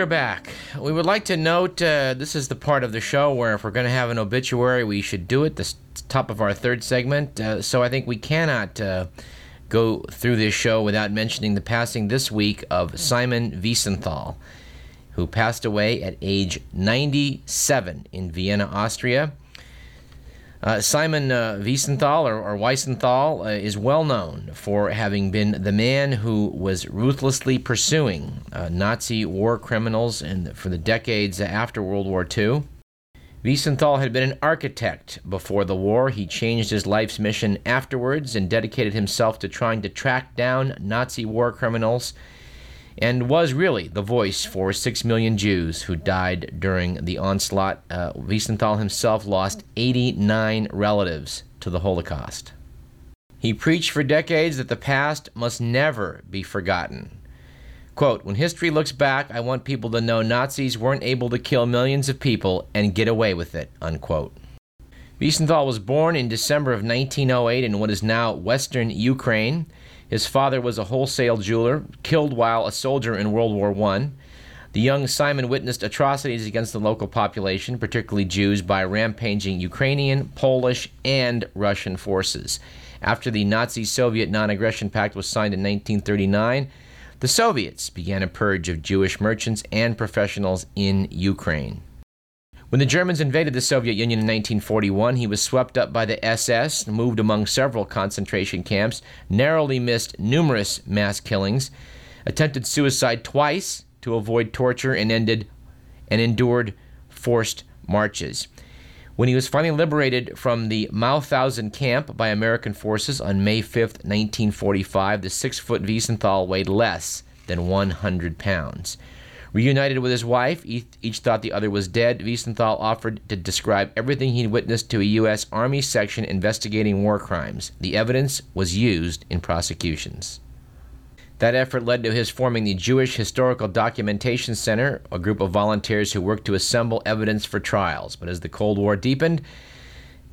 Are back. We would like to note uh, this is the part of the show where if we're going to have an obituary, we should do it. This top of our third segment. Uh, so I think we cannot uh, go through this show without mentioning the passing this week of Simon Wiesenthal, who passed away at age 97 in Vienna, Austria. Uh, Simon uh, Wiesenthal, or, or uh, is well known for having been the man who was ruthlessly pursuing uh, Nazi war criminals in, for the decades after World War II. Wiesenthal had been an architect before the war. He changed his life's mission afterwards and dedicated himself to trying to track down Nazi war criminals and was really the voice for six million Jews who died during the onslaught. Uh, Wiesenthal himself lost 89 relatives to the Holocaust. He preached for decades that the past must never be forgotten. Quote, when history looks back, I want people to know Nazis weren't able to kill millions of people and get away with it, unquote. Wiesenthal was born in December of 1908 in what is now western Ukraine. His father was a wholesale jeweler, killed while a soldier in World War I. The young Simon witnessed atrocities against the local population, particularly Jews, by rampaging Ukrainian, Polish, and Russian forces. After the Nazi Soviet non aggression pact was signed in 1939, the Soviets began a purge of Jewish merchants and professionals in Ukraine. When the Germans invaded the Soviet Union in 1941, he was swept up by the SS, moved among several concentration camps, narrowly missed numerous mass killings, attempted suicide twice to avoid torture, and ended and endured forced marches. When he was finally liberated from the Mauthausen camp by American forces on May 5, 1945, the six foot Wiesenthal weighed less than 100 pounds. Reunited with his wife, each thought the other was dead. Wiesenthal offered to describe everything he'd witnessed to a U.S. Army section investigating war crimes. The evidence was used in prosecutions. That effort led to his forming the Jewish Historical Documentation Center, a group of volunteers who worked to assemble evidence for trials. But as the Cold War deepened,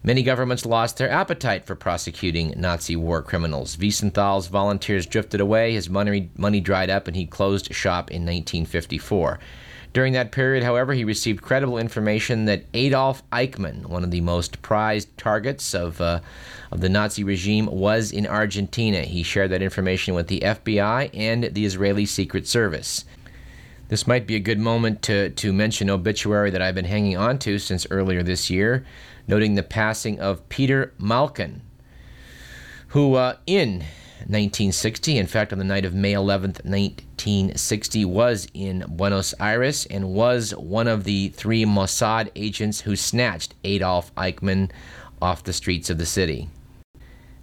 Many governments lost their appetite for prosecuting Nazi war criminals. Wiesenthal's volunteers drifted away, his money, money dried up, and he closed shop in 1954. During that period, however, he received credible information that Adolf Eichmann, one of the most prized targets of, uh, of the Nazi regime, was in Argentina. He shared that information with the FBI and the Israeli Secret Service. This might be a good moment to, to mention obituary that I've been hanging on to since earlier this year noting the passing of Peter Malkin, who uh, in 1960, in fact, on the night of May 11th, 1960, was in Buenos Aires and was one of the three Mossad agents who snatched Adolf Eichmann off the streets of the city.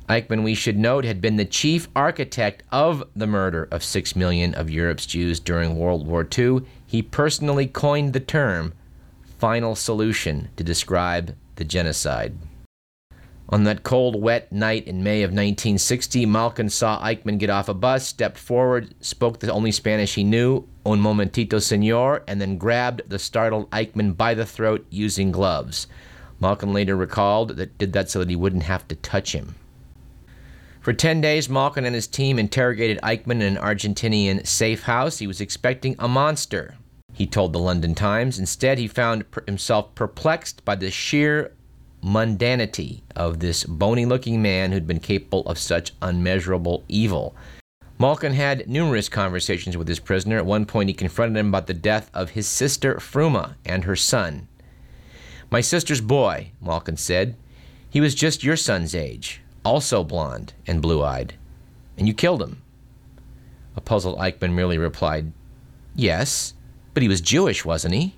Eichmann, we should note, had been the chief architect of the murder of six million of Europe's Jews during World War II. He personally coined the term final solution to describe the genocide. On that cold, wet night in May of 1960, Malkin saw Eichmann get off a bus, stepped forward, spoke the only Spanish he knew, un momentito senor, and then grabbed the startled Eichmann by the throat using gloves. Malkin later recalled that did that so that he wouldn't have to touch him. For 10 days, Malkin and his team interrogated Eichmann in an Argentinian safe house. He was expecting a monster, he told the London Times. Instead, he found himself perplexed by the sheer mundanity of this bony looking man who'd been capable of such unmeasurable evil. Malkin had numerous conversations with his prisoner. At one point, he confronted him about the death of his sister Fruma and her son. My sister's boy, Malkin said. He was just your son's age, also blond and blue eyed. And you killed him. A puzzled Eichmann merely replied, Yes. But he was Jewish, wasn't he?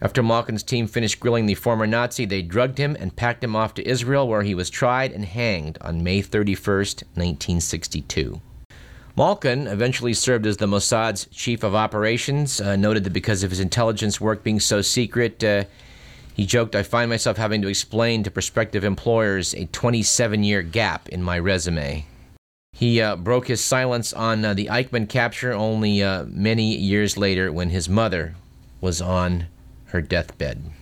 After Malkin's team finished grilling the former Nazi, they drugged him and packed him off to Israel, where he was tried and hanged on May 31, 1962. Malkin eventually served as the Mossad's chief of operations, uh, noted that because of his intelligence work being so secret, uh, he joked, I find myself having to explain to prospective employers a 27 year gap in my resume. He uh, broke his silence on uh, the Eichmann capture only uh, many years later when his mother was on her deathbed.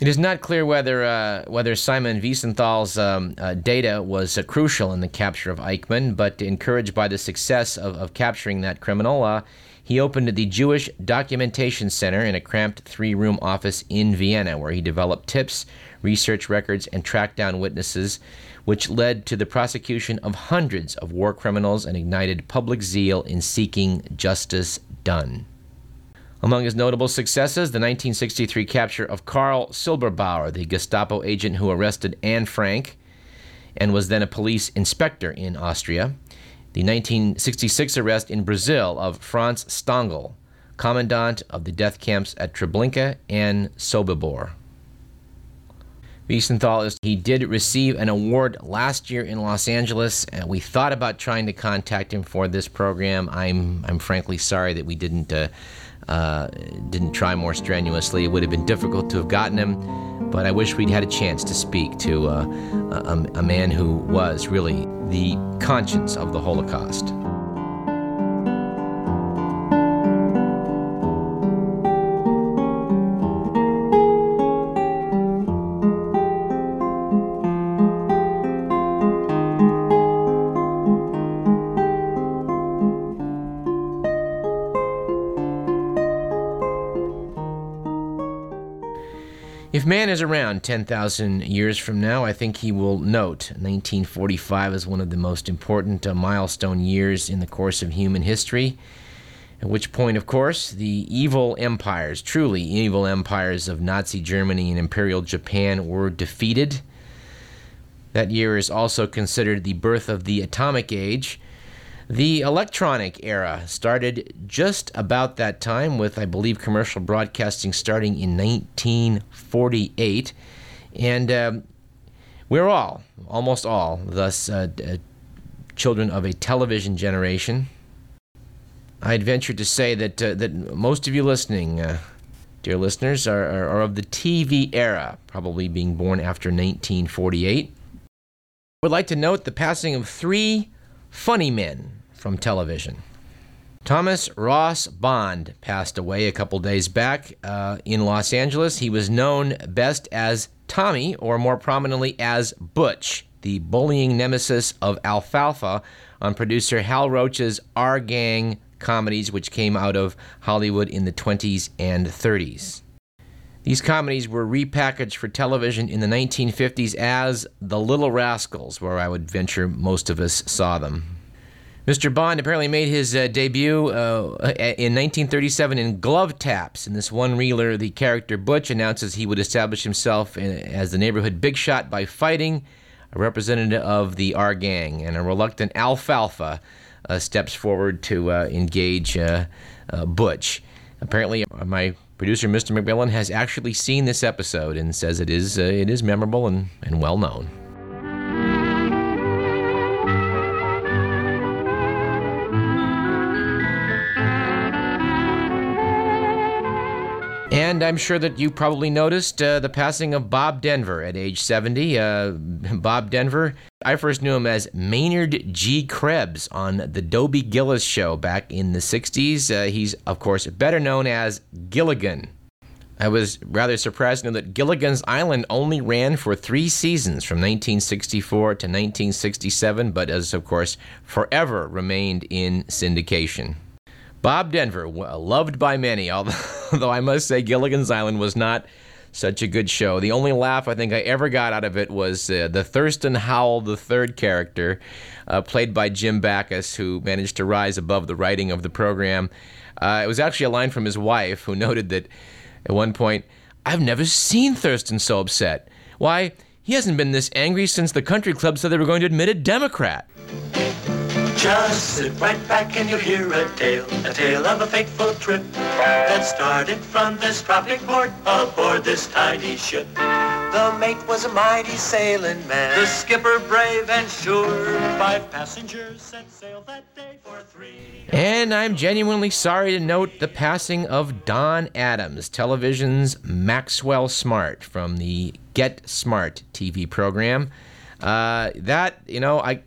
It is not clear whether uh, whether Simon Wiesenthal's um, uh, data was uh, crucial in the capture of Eichmann, but encouraged by the success of, of capturing that criminal, he opened the Jewish Documentation Center in a cramped three room office in Vienna, where he developed tips, research records, and tracked down witnesses, which led to the prosecution of hundreds of war criminals and ignited public zeal in seeking justice done. Among his notable successes, the 1963 capture of Karl Silberbauer, the Gestapo agent who arrested Anne Frank and was then a police inspector in Austria, the 1966 arrest in Brazil of Franz Stangl, commandant of the death camps at Treblinka and Sobibor. Wiesenthal is he did receive an award last year in Los Angeles, and we thought about trying to contact him for this program. I'm I'm frankly sorry that we didn't uh, uh, didn't try more strenuously. It would have been difficult to have gotten him, but I wish we'd had a chance to speak to uh, a, a man who was really the conscience of the Holocaust. Man is around 10,000 years from now, I think he will note 1945 as one of the most important uh, milestone years in the course of human history. At which point, of course, the evil empires, truly evil empires of Nazi Germany and Imperial Japan, were defeated. That year is also considered the birth of the atomic age the electronic era started just about that time, with, I believe, commercial broadcasting starting in 1948. And um, we're all, almost all, thus uh, uh, children of a television generation. I'd venture to say that, uh, that most of you listening, uh, dear listeners, are, are, are of the TV era, probably being born after 1948. I would like to note the passing of three funny men from television. Thomas Ross Bond passed away a couple days back uh, in Los Angeles. He was known best as Tommy, or more prominently as Butch, the bullying nemesis of Alfalfa on producer Hal Roach's Our Gang comedies, which came out of Hollywood in the 20s and 30s. These comedies were repackaged for television in the 1950s as The Little Rascals, where I would venture most of us saw them. Mr. Bond apparently made his uh, debut uh, in 1937 in Glove Taps. In this one reeler, the character Butch announces he would establish himself in, as the neighborhood big shot by fighting a representative of the Our Gang, and a reluctant Alfalfa uh, steps forward to uh, engage uh, uh, Butch. Apparently, my producer, Mr. McMillan, has actually seen this episode and says it is it is memorable and, and well known. And I'm sure that you probably noticed uh, the passing of Bob Denver at age 70. Uh, Bob Denver, I first knew him as Maynard G. Krebs on the Dobie Gillis show back in the 60s. Uh, he's, of course, better known as Gilligan. I was rather surprised to know that Gilligan's Island only ran for three seasons from 1964 to 1967, but has, of course, forever remained in syndication. Bob Denver, loved by many, although I must say Gilligan's Island was not such a good show. The only laugh I think I ever got out of it was uh, the Thurston Howell the third character, uh, played by Jim Backus, who managed to rise above the writing of the program. Uh, it was actually a line from his wife, who noted that at one point, "I've never seen Thurston so upset. Why, he hasn't been this angry since the country club said they were going to admit a Democrat." Just sit right back and you'll hear a tale, a tale of a fateful trip that started from this tropic port aboard this tiny ship. The mate was a mighty sailing man, the skipper brave and sure. Five passengers set sail that day for three. And I'm genuinely sorry to note the passing of Don Adams, television's Maxwell Smart from the Get Smart TV program. Uh, that you know, I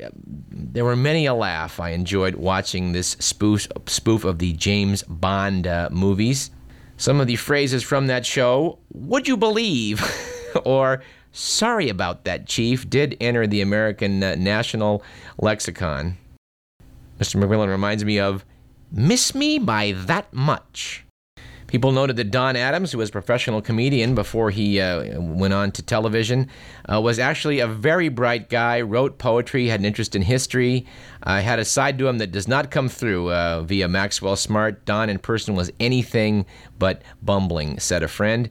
there were many a laugh. I enjoyed watching this spoof spoof of the James Bond uh, movies. Some of the phrases from that show, "Would you believe?" or "Sorry about that, Chief," did enter the American uh, National Lexicon. Mr. McMillan reminds me of miss me by that much. People noted that Don Adams, who was a professional comedian before he uh, went on to television, uh, was actually a very bright guy, wrote poetry, had an interest in history, uh, had a side to him that does not come through uh, via Maxwell Smart. Don in person was anything but bumbling, said a friend.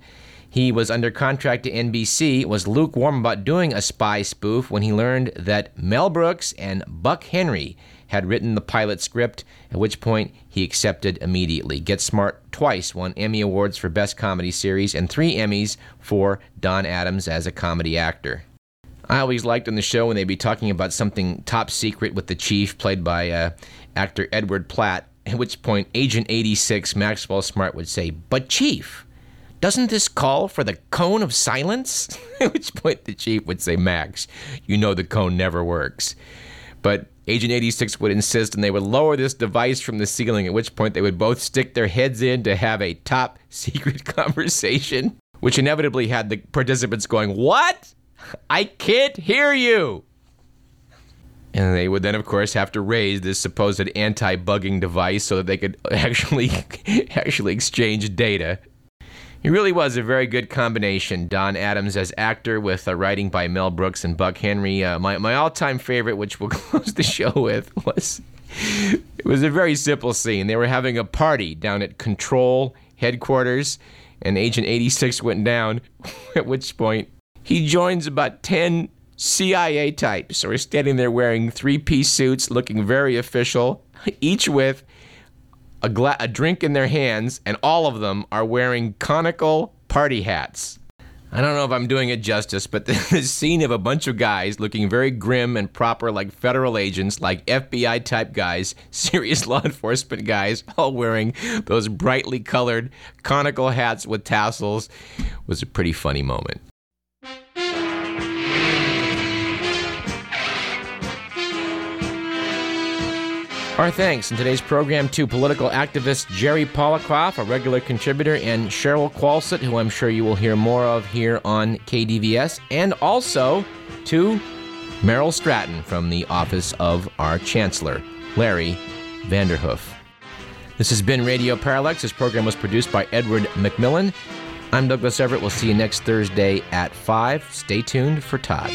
He was under contract to NBC, was lukewarm about doing a spy spoof when he learned that Mel Brooks and Buck Henry had written the pilot script, at which point he accepted immediately. Get Smart twice won Emmy Awards for Best Comedy Series and three Emmys for Don Adams as a comedy actor. I always liked on the show when they'd be talking about something top secret with the chief, played by uh, actor Edward Platt, at which point Agent 86 Maxwell Smart would say, But, Chief, doesn't this call for the cone of silence? at which point the chief would say, Max, you know the cone never works. But Agent 86 would insist and they would lower this device from the ceiling, at which point they would both stick their heads in to have a top secret conversation, which inevitably had the participants going, What? I can't hear you. And they would then, of course, have to raise this supposed anti-bugging device so that they could actually actually exchange data. He really was a very good combination. Don Adams as actor with uh, writing by Mel Brooks and Buck Henry. Uh, my, my all time favorite, which we'll close the show with, was it was a very simple scene. They were having a party down at Control headquarters, and Agent 86 went down, at which point he joins about 10 CIA types who are standing there wearing three piece suits, looking very official, each with a, gla- a drink in their hands, and all of them are wearing conical party hats. I don't know if I'm doing it justice, but the scene of a bunch of guys looking very grim and proper, like federal agents, like FBI type guys, serious law enforcement guys, all wearing those brightly colored conical hats with tassels, was a pretty funny moment. Our thanks in today's program to political activist Jerry Polikoff, a regular contributor, and Cheryl Qualsett, who I'm sure you will hear more of here on KDVS, and also to Meryl Stratton from the office of our Chancellor, Larry Vanderhoef. This has been Radio Parallax. This program was produced by Edward McMillan. I'm Douglas Everett. We'll see you next Thursday at 5. Stay tuned for Todd.